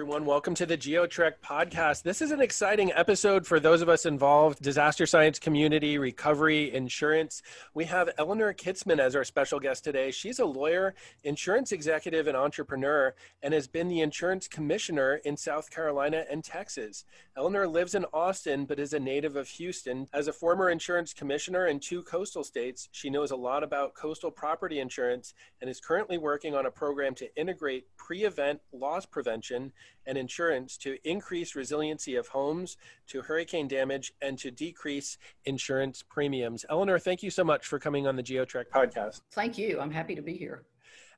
everyone. Welcome to the GeoTrek podcast. This is an exciting episode for those of us involved disaster science community, recovery, insurance. We have Eleanor Kitzman as our special guest today. She's a lawyer, insurance executive, and entrepreneur, and has been the insurance commissioner in South Carolina and Texas. Eleanor lives in Austin, but is a native of Houston. As a former insurance commissioner in two coastal states, she knows a lot about coastal property insurance and is currently working on a program to integrate pre event loss prevention and insurance to increase resiliency of homes to hurricane damage and to decrease insurance premiums. Eleanor, thank you so much for coming on the GeoTrek podcast. Thank you. I'm happy to be here.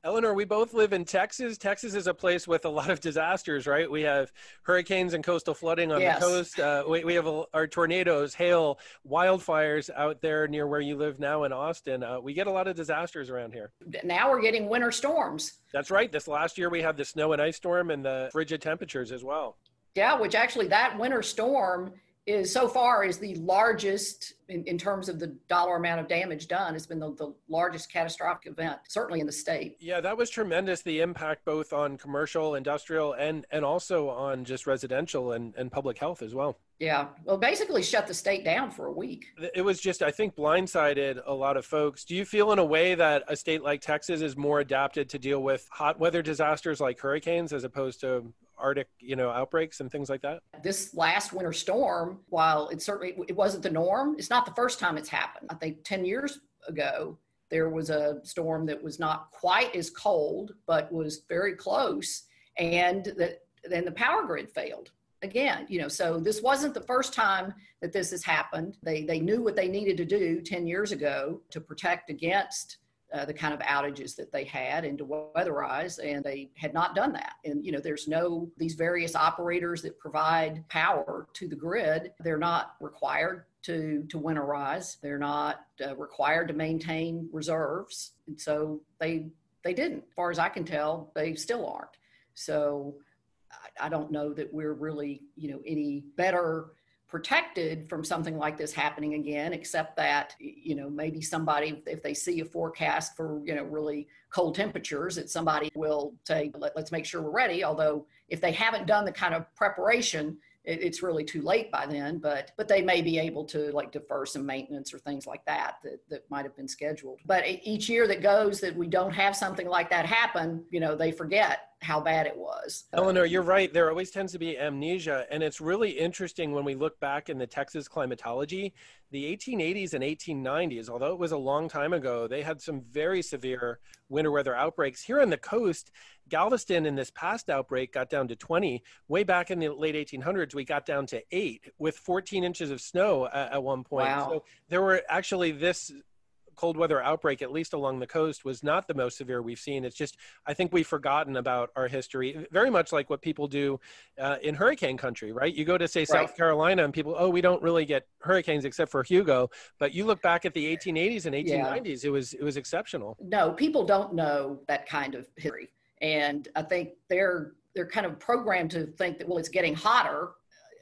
Eleanor, we both live in Texas. Texas is a place with a lot of disasters, right? We have hurricanes and coastal flooding on yes. the coast. Uh, we, we, have a, our tornadoes, hail, wildfires out there near where you live now in Austin. Uh, we get a lot of disasters around here. Now we're getting winter storms. That's right. This last year we had the snow and ice storm and the frigid temperatures as well. Yeah, which actually that winter storm is so far is the largest in, in terms of the dollar amount of damage done. It's been the, the largest catastrophic event, certainly in the state. Yeah, that was tremendous. The impact both on commercial, industrial, and and also on just residential and, and public health as well. Yeah, well, basically shut the state down for a week. It was just, I think, blindsided a lot of folks. Do you feel in a way that a state like Texas is more adapted to deal with hot weather disasters like hurricanes as opposed to Arctic, you know, outbreaks and things like that? This last winter storm, while it certainly it wasn't the norm, it's not the first time it's happened. I think 10 years ago, there was a storm that was not quite as cold, but was very close, and that then the power grid failed again you know so this wasn't the first time that this has happened. They they knew what they needed to do 10 years ago to protect against uh, the kind of outages that they had and to weatherize and they had not done that. And you know there's no these various operators that provide power to the grid they're not required to to winterize. They're not uh, required to maintain reserves. And so they they didn't. As far as i can tell they still aren't. So I, don't know that we're really you know any better protected from something like this happening again except that you know maybe somebody if they see a forecast for you know really cold temperatures that somebody will say Let, us make sure we're ready although if they haven't done the kind of preparation it, it's really too late by then but but they may be able to like defer some maintenance or things like that that, that might have been scheduled. But each year that goes that we don't have something like that happen you know they forget how bad it was. Eleanor, you're right. There always tends to be amnesia. And it's really interesting when we look back in the Texas climatology, the 1880s and 1890s, although it was a long time ago, they had some very severe winter weather outbreaks. Here on the coast, Galveston in this past outbreak got down to 20. Way back in the late 1800s, we got down to eight with 14 inches of snow at, at one point. Wow. So there were actually this cold weather outbreak, at least along the coast, was not the most severe we've seen. It's just, I think we've forgotten about our history, very much like what people do uh, in hurricane country, right? You go to, say, right. South Carolina, and people, oh, we don't really get hurricanes except for Hugo. But you look back at the 1880s and 1890s, yeah. it was it was exceptional. No, people don't know that kind of history, and I think they're they're kind of programmed to think that well, it's getting hotter,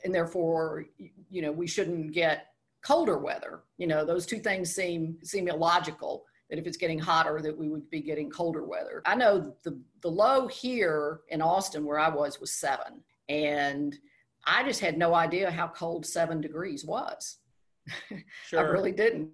and therefore, you know, we shouldn't get colder weather. You know, those two things seem seem illogical. That if it's getting hotter, that we would be getting colder weather. I know the the low here in Austin, where I was, was seven, and I just had no idea how cold seven degrees was. Sure. I really didn't.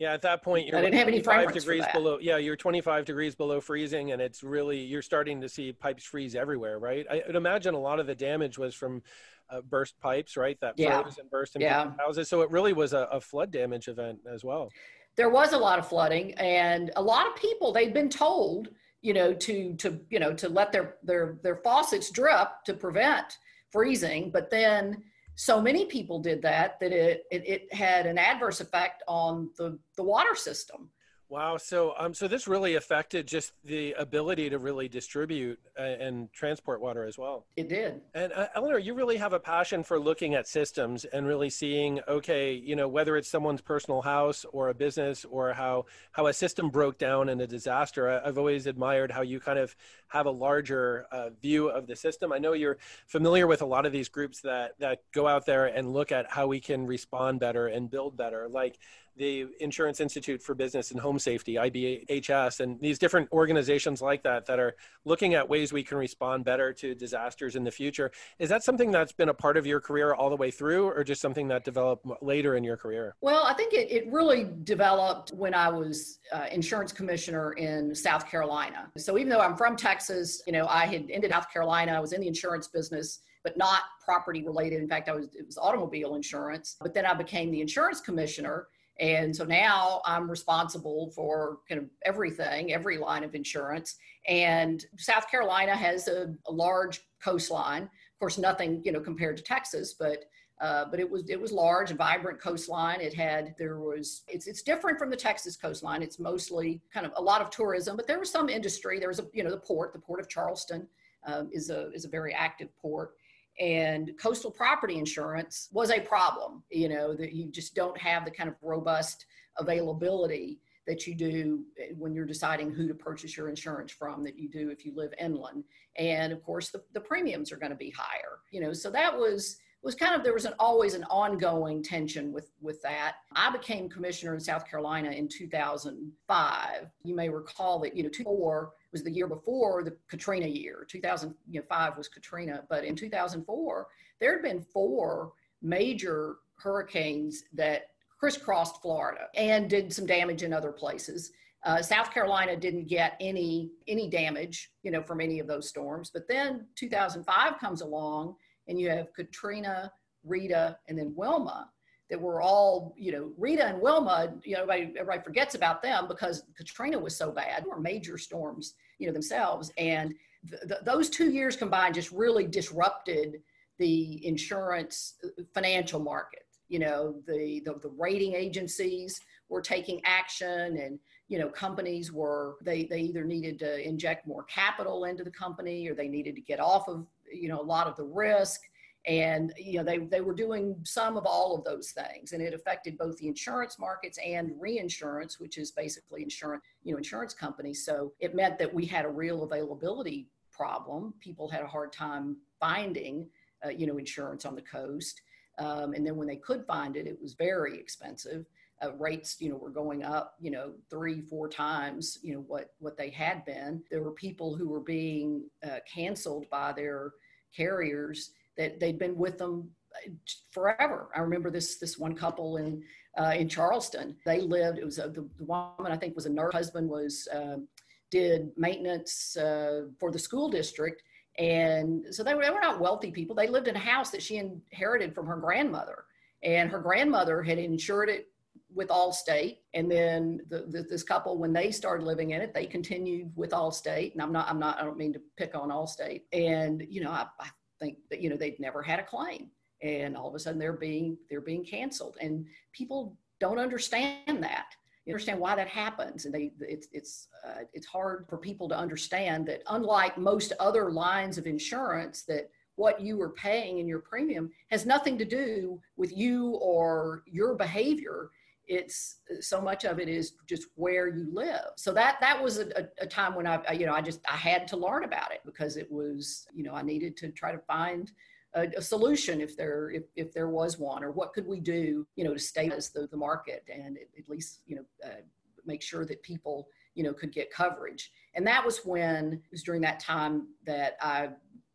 Yeah, at that point, you're I didn't have any five degrees below. Yeah, you're 25 degrees below freezing, and it's really you're starting to see pipes freeze everywhere, right? I would imagine a lot of the damage was from uh, burst pipes, right? That yeah. froze and burst in yeah. houses. So it really was a, a flood damage event as well. There was a lot of flooding, and a lot of people they'd been told, you know, to to you know to let their their their faucets drip to prevent freezing, but then so many people did that that it, it, it had an adverse effect on the the water system Wow. So, um, so this really affected just the ability to really distribute uh, and transport water as well. It did. And uh, Eleanor, you really have a passion for looking at systems and really seeing, okay, you know, whether it's someone's personal house or a business or how how a system broke down in a disaster. I, have always admired how you kind of have a larger uh, view of the system. I know you're familiar with a lot of these groups that that go out there and look at how we can respond better and build better, like the Insurance Institute for Business and Home Safety, IBHS, and these different organizations like that that are looking at ways we can respond better to disasters in the future. Is that something that's been a part of your career all the way through, or just something that developed later in your career? Well, I think it, it really developed when I was uh, insurance commissioner in South Carolina. So even though I'm from Texas, you know, I had ended South Carolina, I was in the insurance business but not property related. In fact, I was it was automobile insurance. But then I became the insurance commissioner, and so now I'm responsible for kind of everything, every line of insurance. And South Carolina has a, a large coastline. Of course, nothing you know compared to Texas, but uh, but it was it was large, vibrant coastline. It had there was it's it's different from the Texas coastline. It's mostly kind of a lot of tourism, but there was some industry. There was a you know the port, the port of Charleston um, is a is a very active port, and coastal property insurance was a problem you know that you just don't have the kind of robust availability that you do eh, when you're deciding who to purchase your insurance from that you do if you live inland. And of course the, the premiums are going to be higher you know so that was was kind of there was an always an ongoing tension with with that. I became commissioner in South Carolina in 2005. You may recall that you know 2004 was the year before the Katrina year. 2005 was Katrina, but in 2004 there had been four major hurricanes that crisscrossed Florida and did some damage in other places. Uh, South Carolina didn't get any any damage, you know, from any of those storms. But then 2005 comes along and you have Katrina, Rita, and then Wilma that were all, you know, Rita and Wilma, you know, everybody, everybody forgets about them because Katrina was so bad, were major storms, you know, themselves. And th- th- those two years combined just really disrupted the insurance uh, financial market. You know, the, the, the rating agencies were taking action and, you know, companies were, they, they either needed to inject more capital into the company or they needed to get off of you know a lot of the risk. And you know they, they were doing some of all of those things. And it affected both the insurance markets and reinsurance which is basically insurance you know insurance companies. So it meant that we had a real availability problem. People had a hard time finding uh, you know insurance on the coast. Um, and then when they could find it it was very expensive uh, rates you know were going up you know three four times you know what what they had been. There were people who were being uh, canceled by their carriers that they'd been with them uh, forever. I remember this this one couple in uh, in charleston. They lived it was a, the, the woman i think was a nurse. Husband was um, did maintenance uh, for the school district. And so they were, they were not wealthy people. They lived in a house that she inherited from her grandmother. And her grandmother had insured it with Allstate, and then the, the, this couple, when they started living in it, they continued with Allstate. And I'm not, I'm not, I don't mean to pick on Allstate. And you know, I, I think that you know they've never had a claim, and all of a sudden they're being they're being canceled, and people don't understand that. You understand why that happens, and they it's it's uh, it's hard for people to understand that unlike most other lines of insurance that what you are paying in your premium has nothing to do with you or your behavior it's so much of it is just where you live. So that that was a, a, time when I, you know i just i had to learn about it because it was you know i needed to try to find a, a solution if there if, if there was one or what could we do you know to stabilize the, the market and at, least you know uh, make sure that people you know could get coverage. And that was when it was during that time that i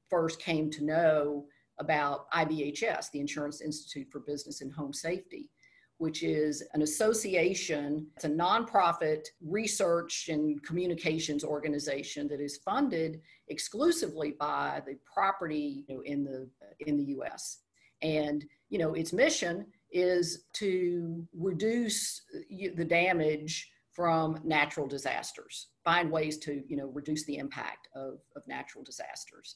first came to know about IBHS, the Insurance Institute for Business and Home Safety which is an association, it's a nonprofit research and communications organization that is funded exclusively by the property you know, in the in the US. And you know, its mission is to reduce the damage from natural disasters, find ways to you know reduce the impact of, of natural disasters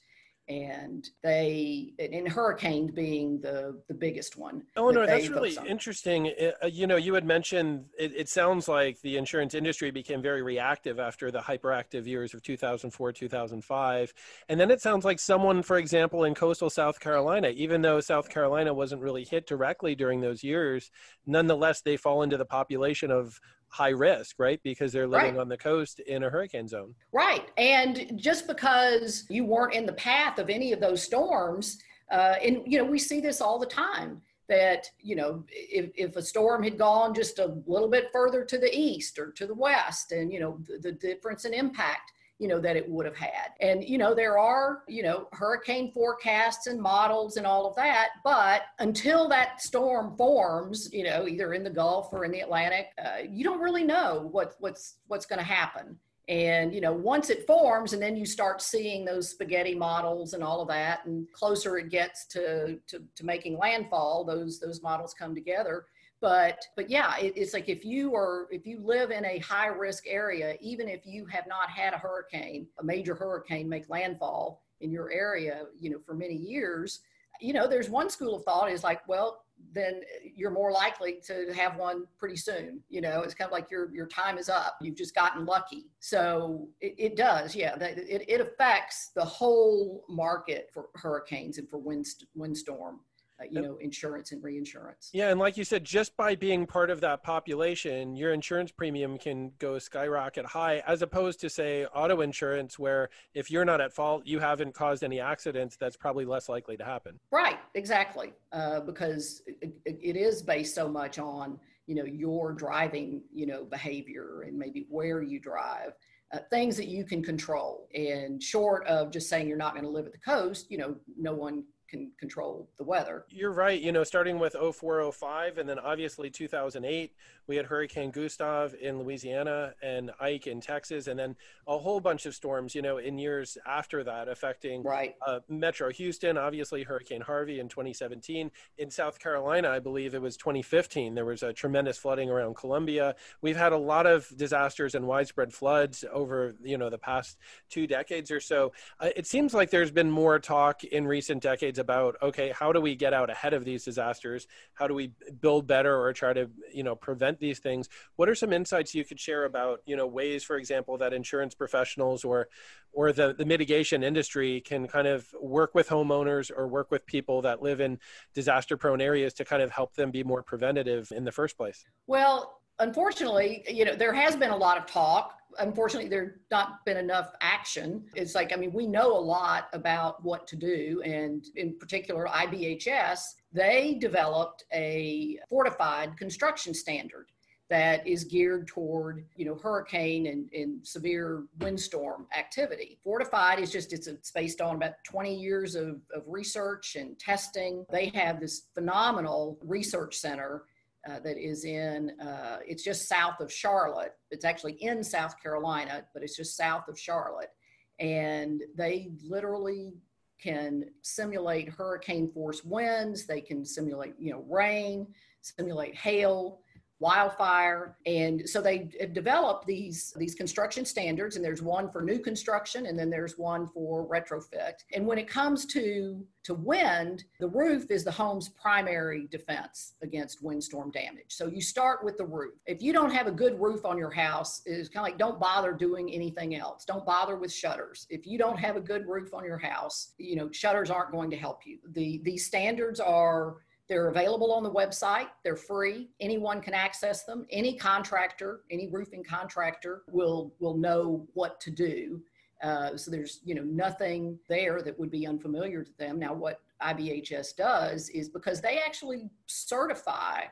and they and hurricane being the the biggest one eleanor that that's really interesting. Uh, you know you had mentioned it, it, sounds like the insurance industry became very reactive after the hyperactive years of 2004 2005 and then it sounds like someone for example in coastal south carolina even though south carolina wasn't really hit directly during those years nonetheless they fall into the population of high risk, right? Because they're living right. on the coast in a hurricane zone. Right. And just because you weren't in the path of any of those storms, uh, and you know, we see this all the time that you know if, if a storm had gone just a little bit further to the east or to the west and you know the, the difference in impact you know that it would have had. And you know there are you know hurricane forecasts and models and all of that but until that storm forms you know either in the gulf or in the atlantic uh, you don't really know what what's what's going to happen. And you know once it forms and then you start seeing those spaghetti models and all of that and closer it gets to to, to making landfall those those models come together but but yeah it, it's like if you are if you live in a high risk area even if you have not had a hurricane a major hurricane make landfall in your area you know for many years you know there's one school of thought is like well then you're more likely to have one pretty soon you know it's kind of like your your time is up you've just gotten lucky. So it, it does yeah it, it affects the whole market for hurricanes and for wind windstorm uh, you know insurance and reinsurance. Yeah and like you said just by being part of that population your insurance premium can go skyrocket high as opposed to say auto insurance where if you're not at fault you haven't caused any accidents that's probably less likely to happen. Right exactly uh, because it, it is based so much on you know your driving you know behavior and maybe where you drive uh, things that you can control. And short of just saying you're not going to live at the coast you know no one can control the weather. You're right. You know, starting with 0405 and then obviously 2008, we had Hurricane Gustav in Louisiana and Ike in Texas, and then a whole bunch of storms, you know, in years after that affecting right. uh, Metro Houston, obviously Hurricane Harvey in 2017. In South Carolina, I believe it was 2015, there was a tremendous flooding around Columbia. We've had a lot of disasters and widespread floods over, you know, the past two decades or so. Uh, it seems like there's been more talk in recent decades about okay how do we get out ahead of these disasters? How do we build better or try to you know prevent these things? What are some insights you could share about you know ways for example that insurance professionals or or the, the mitigation industry can kind of work with homeowners or work with people that live in disaster prone areas to kind of help them be more preventative in the first place? Well unfortunately you know there has been a lot of talk unfortunately there's not been enough action. It's like i mean we know a lot about what to do and in particular ibhs they developed a fortified construction standard that is geared toward you know hurricane and, and severe windstorm activity. Fortified is just it's, it's based on about 20 years of, of research and testing. They have this phenomenal research center uh, that is in, uh, it's just south of Charlotte. It's actually in South Carolina, but it's just south of Charlotte. And they literally can simulate hurricane force winds, they can simulate, you know, rain, simulate hail, wildfire. And so they have developed these these construction standards and there's one for new construction and then there's one for retrofit. And when it comes to to wind the roof is the home's primary defense against windstorm damage. So you start with the roof. If you don't have a good roof on your house it's kind of like don't bother doing anything else. Don't bother with shutters. If you don't have a good roof on your house you know shutters aren't going to help you. The these standards are they're available on the website. They're free. Anyone can access them. Any contractor, any roofing contractor will will know what to do. Uh, so there's you know nothing there that would be unfamiliar to them. Now what IBHS does is because they actually certify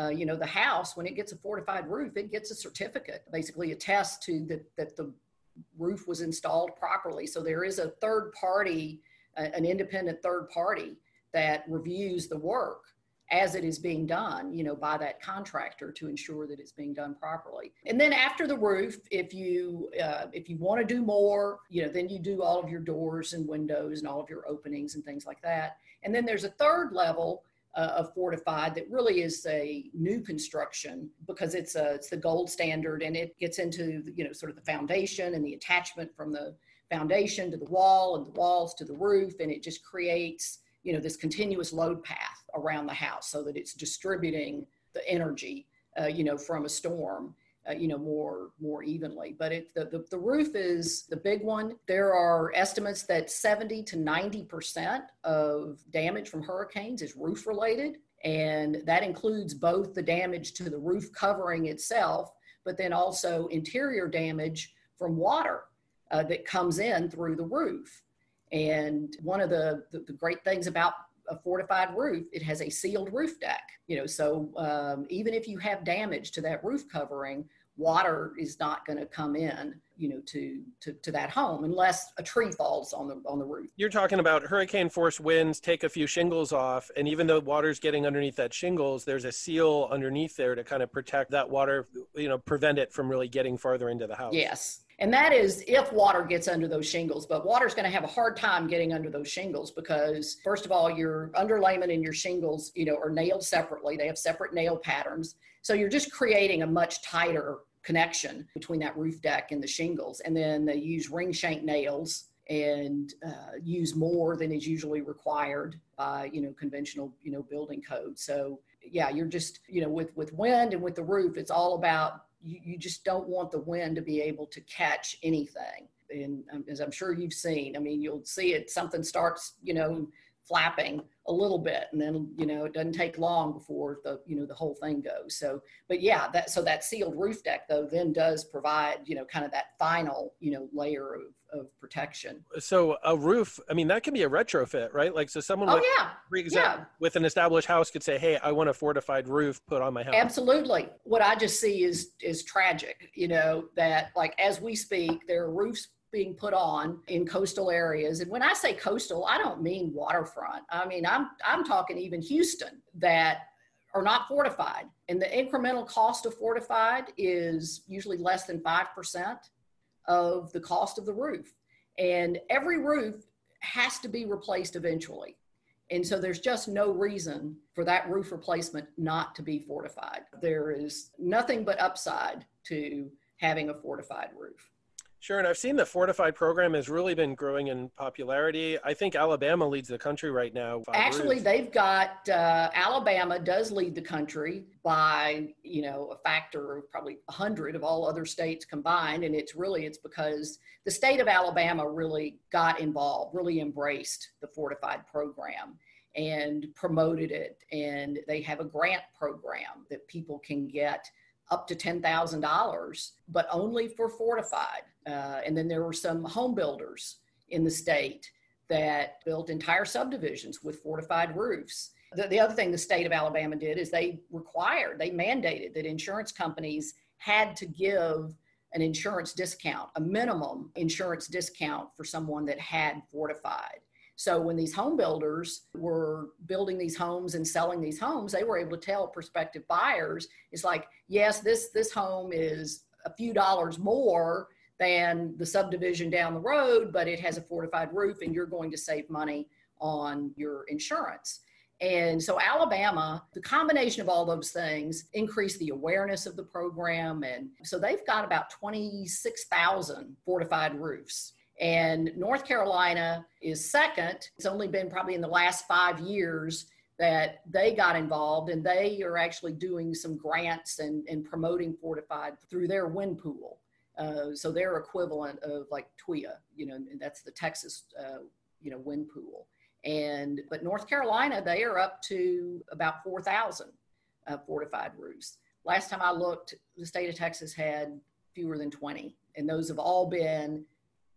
uh, you know, the house, when it gets a fortified roof, it gets a certificate, basically attests to that, that the roof was installed properly. So there is a third party, uh, an independent third party that reviews the work as it is being done you know by that contractor to ensure that it's being done properly. And then after the roof if you uh, if you want to do more you know then you do all of your doors and windows and all of your openings and things like that. And then there's a third level uh, of fortified that really is a new construction because it's a it's the gold standard and it gets into you know sort of the foundation and the attachment from the foundation to the wall and the walls to the roof and it just creates you know, this continuous load path around the house so that it's distributing the energy, uh, you know, from a storm. Uh, you know more more evenly but it the, the, the roof is the big one there are estimates that 70 to 90 percent of damage from hurricanes is roof related and that includes both the damage to the roof covering itself but then also interior damage from water uh, that comes in through the roof and one of the, the, the great things about a fortified roof, it has a sealed roof deck. You know, so um, even if you have damage to that roof covering, water is not going to come in you know to, to to that home unless a tree falls on the on the roof you're talking about hurricane force winds take a few shingles off and even though water's getting underneath that shingles there's a seal underneath there to kind of protect that water you know prevent it from really getting farther into the house yes and that is if water gets under those shingles but water's going to have a hard time getting under those shingles because first of all your underlayment and your shingles you know are nailed separately they have separate nail patterns so you're just creating a much tighter connection between that roof deck and the shingles. And then they use ring shank nails and uh, use more than is usually required by you know conventional you know building code. So yeah, you're just you know with with wind and with the roof, it's all about you, you just don't want the wind to be able to catch anything. And um, as I'm sure you've seen, I mean, you'll see it. Something starts you know flapping a little bit and then you know it doesn't take long before the you know the whole thing goes so but yeah that so that sealed roof deck though then does provide you know kind of that final you know layer of of protection. So a roof, I mean, that can be a retrofit, right? Like, so someone, oh with, yeah, yeah. with an established house could say, "Hey, I want a fortified roof put on my house." Absolutely. What I just see is is tragic. You know that like as we speak, there are roofs being put on in coastal areas. And when I say coastal, I don't mean waterfront. I mean, I'm, I'm talking even Houston that are not fortified. And the incremental cost of fortified is usually less than 5% of the cost of the roof. And every roof has to be replaced eventually. And so there's just no reason for that roof replacement not to be fortified. There is nothing but upside to having a fortified roof. Sure, and I've seen the fortified program has really been growing in popularity. I think Alabama leads the country right now. Actually, they've got uh, Alabama does lead the country by you know a factor of probably a hundred of all other states combined, and it's really it's because the state of Alabama really got involved, really embraced the fortified program and promoted it, and they have a grant program that people can get up to $10,000, but only for fortified. Uh, and then there were some home builders in the state that built entire subdivisions with fortified roofs. The, the other thing the state of Alabama did is they required, they mandated that insurance companies had to give an insurance discount, a minimum insurance discount for someone that had fortified. So when these home builders were building these homes and selling these homes, they were able to tell prospective buyers, it's like, yes, this this home is a few dollars more than the subdivision down the road, but it has a fortified roof and you're going to save money on your insurance. And so Alabama, the combination of all those things increased the awareness of the program. And so they've got about 26,000 fortified roofs and North Carolina is second. It's only been probably in the last five years that they got involved and they are actually doing some grants and, and promoting Fortified through their wind pool. Uh, so their equivalent of like TWIA, you know, that's the Texas, uh, you know, wind pool. And, but North Carolina, they are up to about 4,000 uh, fortified roofs. Last time I looked, the state of Texas had fewer than 20, and those have all been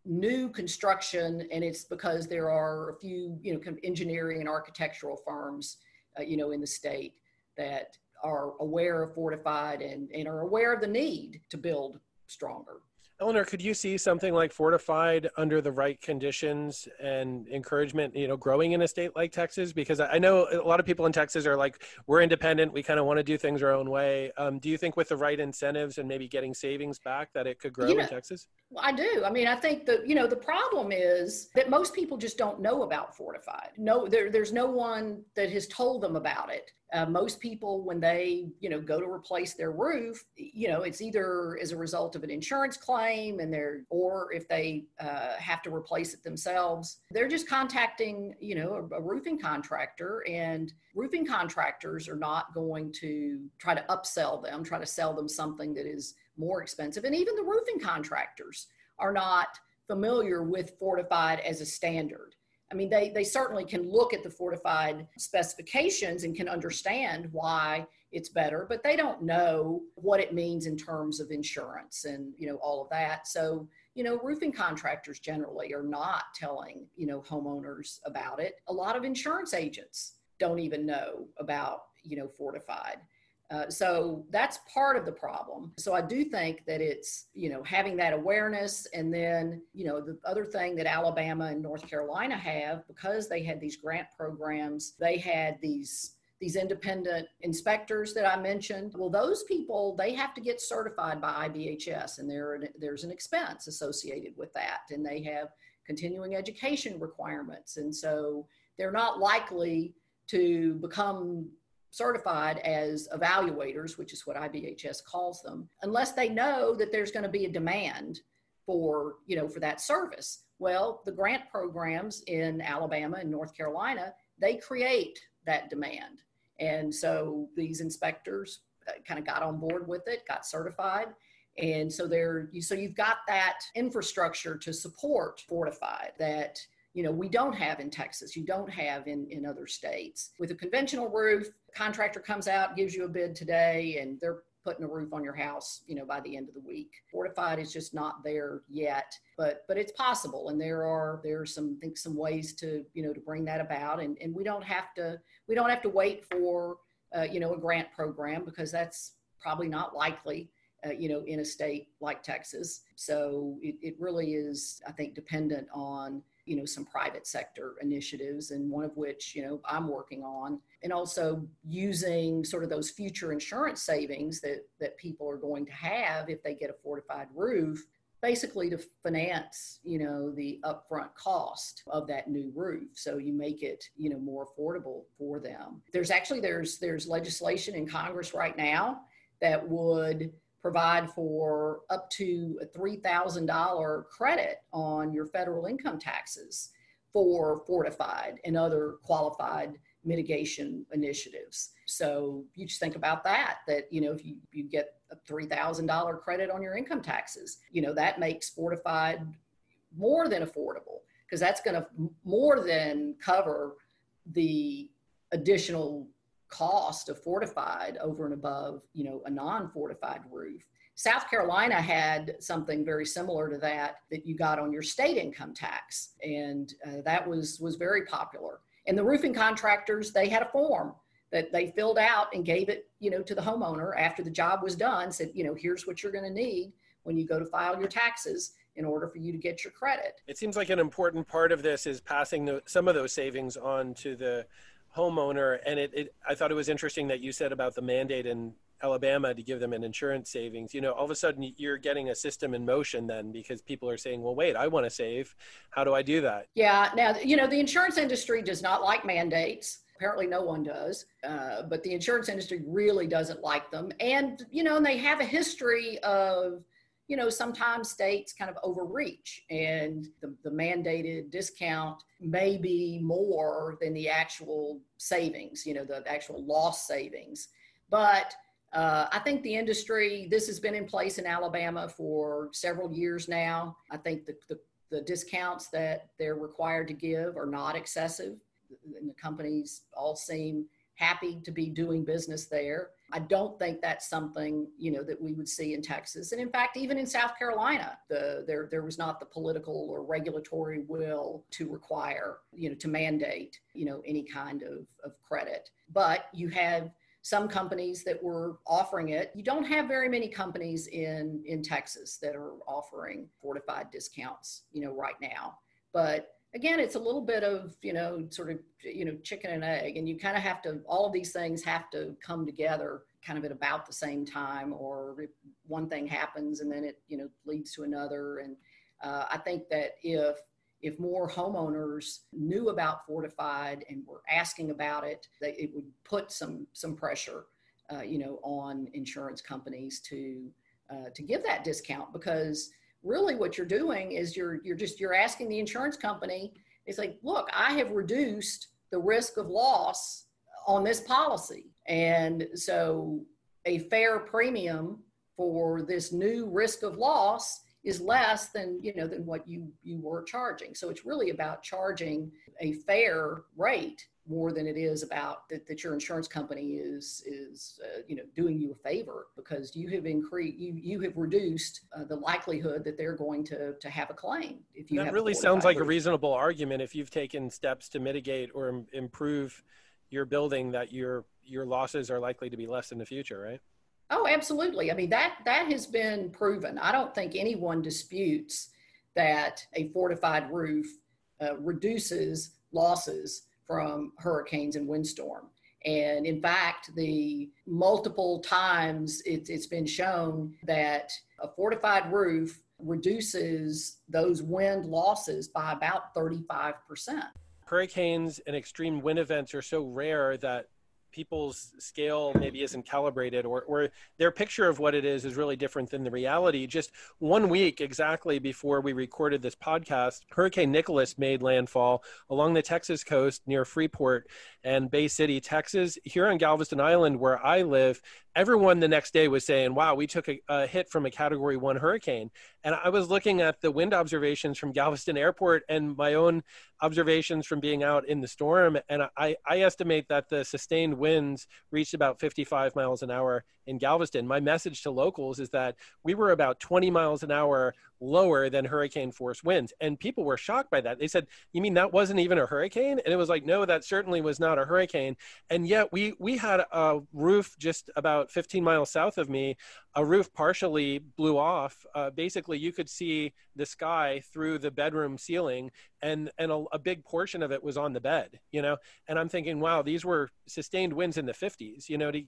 new construction and it's because there are a few you know kind of engineering and architectural firms uh, you know in the state that are aware of fortified and, and are aware of the need to build stronger Eleanor, could you see something like fortified under the right conditions and encouragement, you know, growing in a state like Texas? Because I know a lot of people in Texas are like, we're independent, we kind of want to do things our own way. Um, do you think with the right incentives and maybe getting savings back that it could grow you know, in Texas? Well, I do. I mean, I think that, you know, the problem is that most people just don't know about fortified. No, there, there's no one that has told them about it. Uh, most people, when they you know go to replace their roof, you know it's either as a result of an insurance claim, and they're or if they uh, have to replace it themselves, they're just contacting you know a, a roofing contractor, and roofing contractors are not going to try to upsell them, try to sell them something that is more expensive, and even the roofing contractors are not familiar with fortified as a standard. I mean, they, they certainly can look at the fortified specifications and can understand why it's better, but they don't know what it means in terms of insurance and, you know, all of that. So, you know roofing contractors generally are not telling you know homeowners about it a lot of insurance agents don't even know about you know fortified uh, so that's part of the problem. So I do think that it's, you know, having that awareness. And then, you know, the other thing that Alabama and North Carolina have, because they had these grant programs, they had these these independent inspectors that I mentioned. Well, those people, they have to get certified by IBHS, and there, there's an expense associated with that. And they have continuing education requirements. And so they're not likely to become certified as evaluators, which is what IBHS calls them, unless they know that there's going to be a demand for, you know, for that service. Well, the grant programs in Alabama and North Carolina, they create that demand. And so these inspectors uh, kind of got on board with it, got certified. And so there, so you've got that infrastructure to support Fortified that you know we don't have in texas you don't have in, in other states. With a conventional roof contractor comes out gives you a bid today and they're putting a roof on your house you know by the end of the week. Fortified is just not there yet but but it's possible and there are there are some think some ways to you know to bring that about and and we don't have to we don't have to wait for uh, you know a grant program because that's probably not likely uh, you know in a state like texas. So it, it really is i think dependent on you know some private sector initiatives and one of which you know i'm working on and also using sort of those future insurance savings that that people are going to have if they get a fortified roof basically to finance you know the upfront cost of that new roof so you make it you know more affordable for them. There's actually there's there's legislation in congress right now that would provide for up to a $3,000 credit on your federal income taxes for fortified and other qualified mitigation initiatives. So you just think about that, that, you know, if you, you get a $3,000 credit on your income taxes, you know, that makes fortified more than affordable because that's going to more than cover the additional cost of fortified over and above, you know, a non-fortified roof. South Carolina had something very similar to that that you got on your state income tax, and uh, that was was very popular. And the roofing contractors they had a form that they filled out and gave it, you know, to the homeowner after the job was done. Said, you know, here's what you're going to need when you go to file your taxes in order for you to get your credit. It seems like an important part of this is passing the, some of those savings on to the homeowner. And it, it, I thought it was interesting that you said about the mandate in Alabama to give them an insurance savings. You know, all of a sudden you're getting a system in motion then because people are saying, well, wait, I want to save. How do I do that? Yeah. Now, you know, the insurance industry does not like mandates. Apparently, no one does. Uh, but the insurance industry really doesn't like them. And, you know, and they have a history of, you know, sometimes states kind of overreach and the, the mandated discount may be more than the actual savings, you know, the actual loss savings. But uh, I think the industry, this has been in place in Alabama for several years now. I think the, the, the discounts that they're required to give are not excessive. And the companies all seem happy to be doing business there. I don't think that's something you know that we would see in Texas, and in fact, even in South Carolina, the there there was not the political or regulatory will to require you know to mandate you know any kind of of credit. But you have some companies that were offering it. You don't have very many companies in in Texas that are offering fortified discounts you know right now, but again it's a little bit of you know sort of you know chicken and egg and you kind of have to all of these things have to come together kind of at about the same time or one thing happens and then it you know leads to another. And uh, i think that if if more homeowners knew about fortified and were asking about it it would put some some pressure uh, you know on insurance companies to uh, to give that discount because really what you're doing is you're you're just you're asking the insurance company it's like look i have reduced the risk of loss on this policy. And so a fair premium for this new risk of loss is less than you know than what you you were charging. So it's really about charging a fair rate more than it is about that, that your insurance company is is uh, you know doing you a favor because you have increased you you have reduced uh, the likelihood that they're going to to have a claim if you that really sounds like a reasonable argument if you've taken steps to mitigate or Im- improve your building that your your losses are likely to be less in the future right? Oh absolutely. I mean that that has been proven. I don't think anyone disputes that a fortified roof uh, reduces losses from hurricanes and windstorm. And in fact, the multiple times it, it's been shown that a fortified roof reduces those wind losses by about 35%. Hurricanes and extreme wind events are so rare that people's scale maybe isn't calibrated or, or their picture of what it is is really different than the reality. Just one week exactly before we recorded this podcast, Hurricane Nicholas made landfall along the Texas coast near Freeport and Bay City, Texas. Here on Galveston Island, where I live, everyone the next day was saying, wow, we took a, a, hit from a category one hurricane. And I was looking at the wind observations from Galveston Airport and my own observations from being out in the storm. And I, I estimate that the sustained winds reached about 55 miles an hour in Galveston. My message to locals is that we were about 20 miles an hour lower than hurricane force winds. And people were shocked by that. They said, You mean that wasn't even a hurricane? And it was like, No, that certainly was not a hurricane. And yet we we had a roof just about 15 miles south of me a roof partially blew off. Uh, basically, you could see the sky through the bedroom ceiling, and and a, a, big portion of it was on the bed. You know, and I'm thinking, wow, these were sustained winds in the 50s. You know, to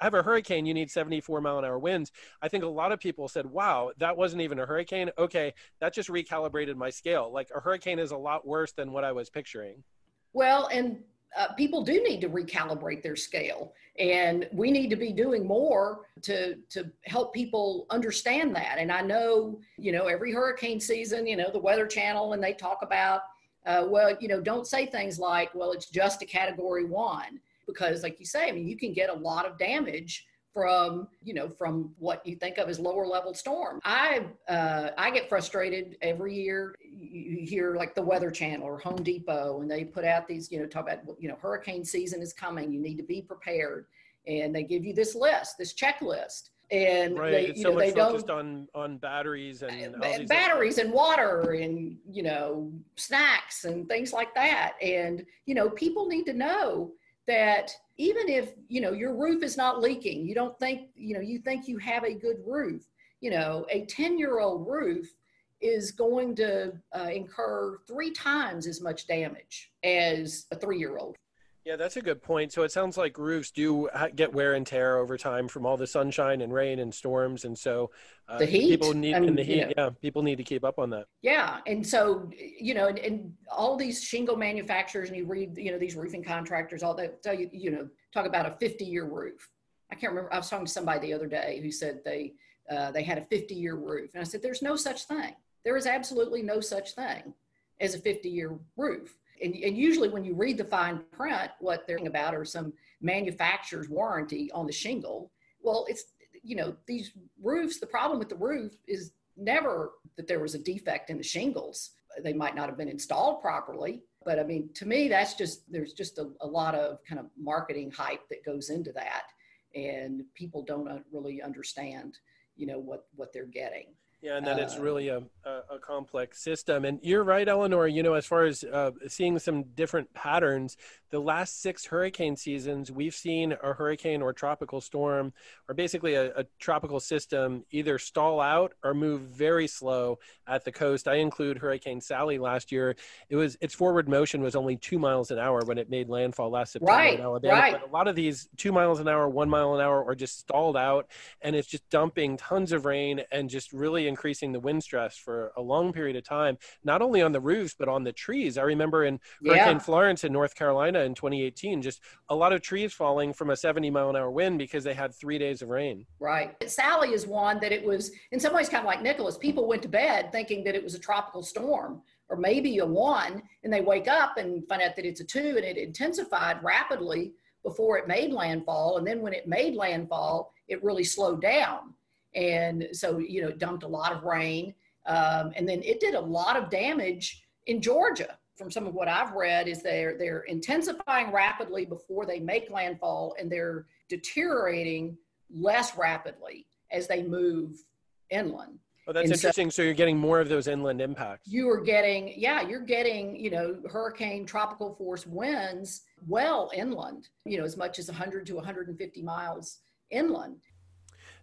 have a hurricane, you need 74 mile an hour winds. I think a lot of people said, wow, that wasn't even a hurricane. Okay, that just recalibrated my scale. Like a hurricane is a lot worse than what I was picturing. Well, and uh, people do need to recalibrate their scale and we need to be doing more to to help people understand that and i know you know every hurricane season you know the weather channel and they talk about uh, well you know don't say things like well it's just a category one because like you say i mean you can get a lot of damage from you know from what you think of as lower level storm. I uh, i get frustrated every year. You hear like the weather channel or home depot and they put out these you know talk about you know hurricane season is coming. You need to be prepared. And they give you this list this checklist. And right. they, it's so know, much focused on on batteries and batteries and water and you know snacks and things like that. And you know people need to know that even if you know your roof is not leaking you don't think you know you think you have a good roof you know a 10 year old roof is going to uh, incur three times as much damage as a three year old yeah, that's a good point. So it sounds like roofs do get wear and tear over time from all the sunshine and rain and storms, and so uh, the heat people need and, the heat. You know, yeah, people need to keep up on that. Yeah, and so you know, and, and, all these shingle manufacturers, and you read, you know, these roofing contractors, all that tell you, you know, talk about a 50-year roof. I can't remember. I was talking to somebody the other day who said they uh, they had a 50-year roof, and I said, "There's no such thing. There is absolutely no such thing as a 50-year roof." And, and usually when you read the fine print, what they're talking about are some manufacturer's warranty on the shingle. Well, it's, you know, these roofs, the problem with the roof is never that there was a defect in the shingles. They might not have been installed properly. But I mean, to me, that's just, there's just a, a lot of kind of marketing hype that goes into that. And people don't uh, really understand, you know, what, what they're getting. Yeah, and that uh, it's really a, a, a, complex system. And you're right, Eleanor. You know, as far as uh, seeing some different patterns, the last six hurricane seasons, we've seen a hurricane or tropical storm, or basically a, a tropical system, either stall out or move very slow at the coast. I include Hurricane Sally last year. It was its forward motion was only two miles an hour when it made landfall last September right, in Alabama. Right. But a lot of these two miles an hour, one mile an hour, are just stalled out, and it's just dumping tons of rain and just really increasing the wind stress for a long period of time, not only on the roofs, but on the trees. I remember in Hurricane yeah. Florence in North Carolina in 2018, just a lot of trees falling from a 70 mile an hour wind because they had three days of rain. Right. Sally is one that it was, in some ways, kind of like Nicholas. People went to bed thinking that it was a tropical storm or maybe a one, and they wake up and find out that it's a two, and it intensified rapidly before it made landfall. And then when it made landfall, it really slowed down. And so, you know, it dumped a lot of rain. Um, and then it did a lot of damage in Georgia. from some of what I've read is they're they're intensifying rapidly before they make landfall and they're deteriorating less rapidly as they move inland. Oh, that's and interesting. So, so, you're getting more of those inland impacts. You are getting, yeah, you're getting, you know, hurricane tropical force winds well inland, you know, as much as 100 to 150 miles inland.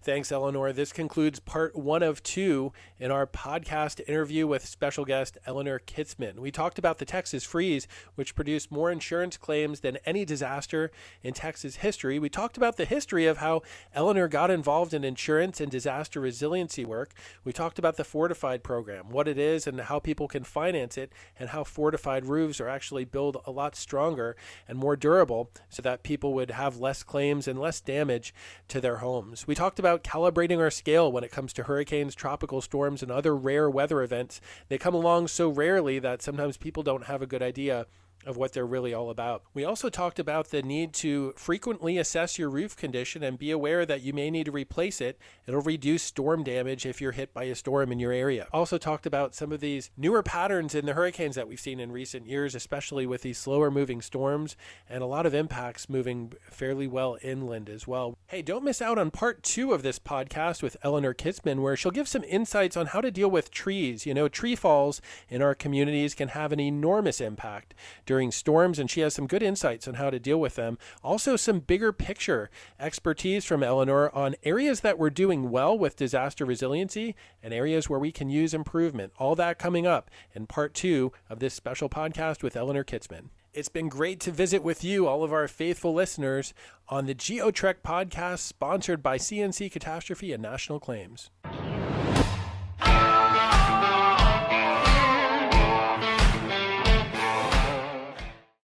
Thanks, Eleanor. This concludes part one of two in our podcast interview with special guest Eleanor Kitzman. We talked about the Texas freeze, which produced more insurance claims than any disaster in Texas history. We talked about the history of how Eleanor got involved in insurance and disaster resiliency work. We talked about the Fortified program, what it is, and how people can finance it, and how fortified roofs are actually built a lot stronger and more durable so that people would have less claims and less damage to their homes. We talked about about calibrating our scale when it comes to hurricanes, tropical storms, and other rare weather events. They come along so rarely that sometimes people don't have a good idea of what they're really all about. We also talked about the need to frequently assess your roof condition and be aware that you may need to replace it. It'll reduce storm damage if you're hit by a storm in your area. Also talked about some of these newer patterns in the hurricanes that we've seen in recent years, especially with these slower moving storms and a lot of impacts moving fairly well inland as well. Hey, don't miss out on part two of this podcast with Eleanor Kitzman, where she'll give some insights on how to deal with trees. You know, tree falls in our communities can have an enormous impact during storms, and she has some good insights on how to deal with them. Also, some bigger picture expertise from Eleanor on areas that we're doing well with disaster resiliency and areas where we can use improvement. All that coming up in part two of this special podcast with Eleanor Kitzman. It's been great to visit with you, all of our faithful listeners, on the GeoTrek podcast sponsored by CNC Catastrophe and National Claims.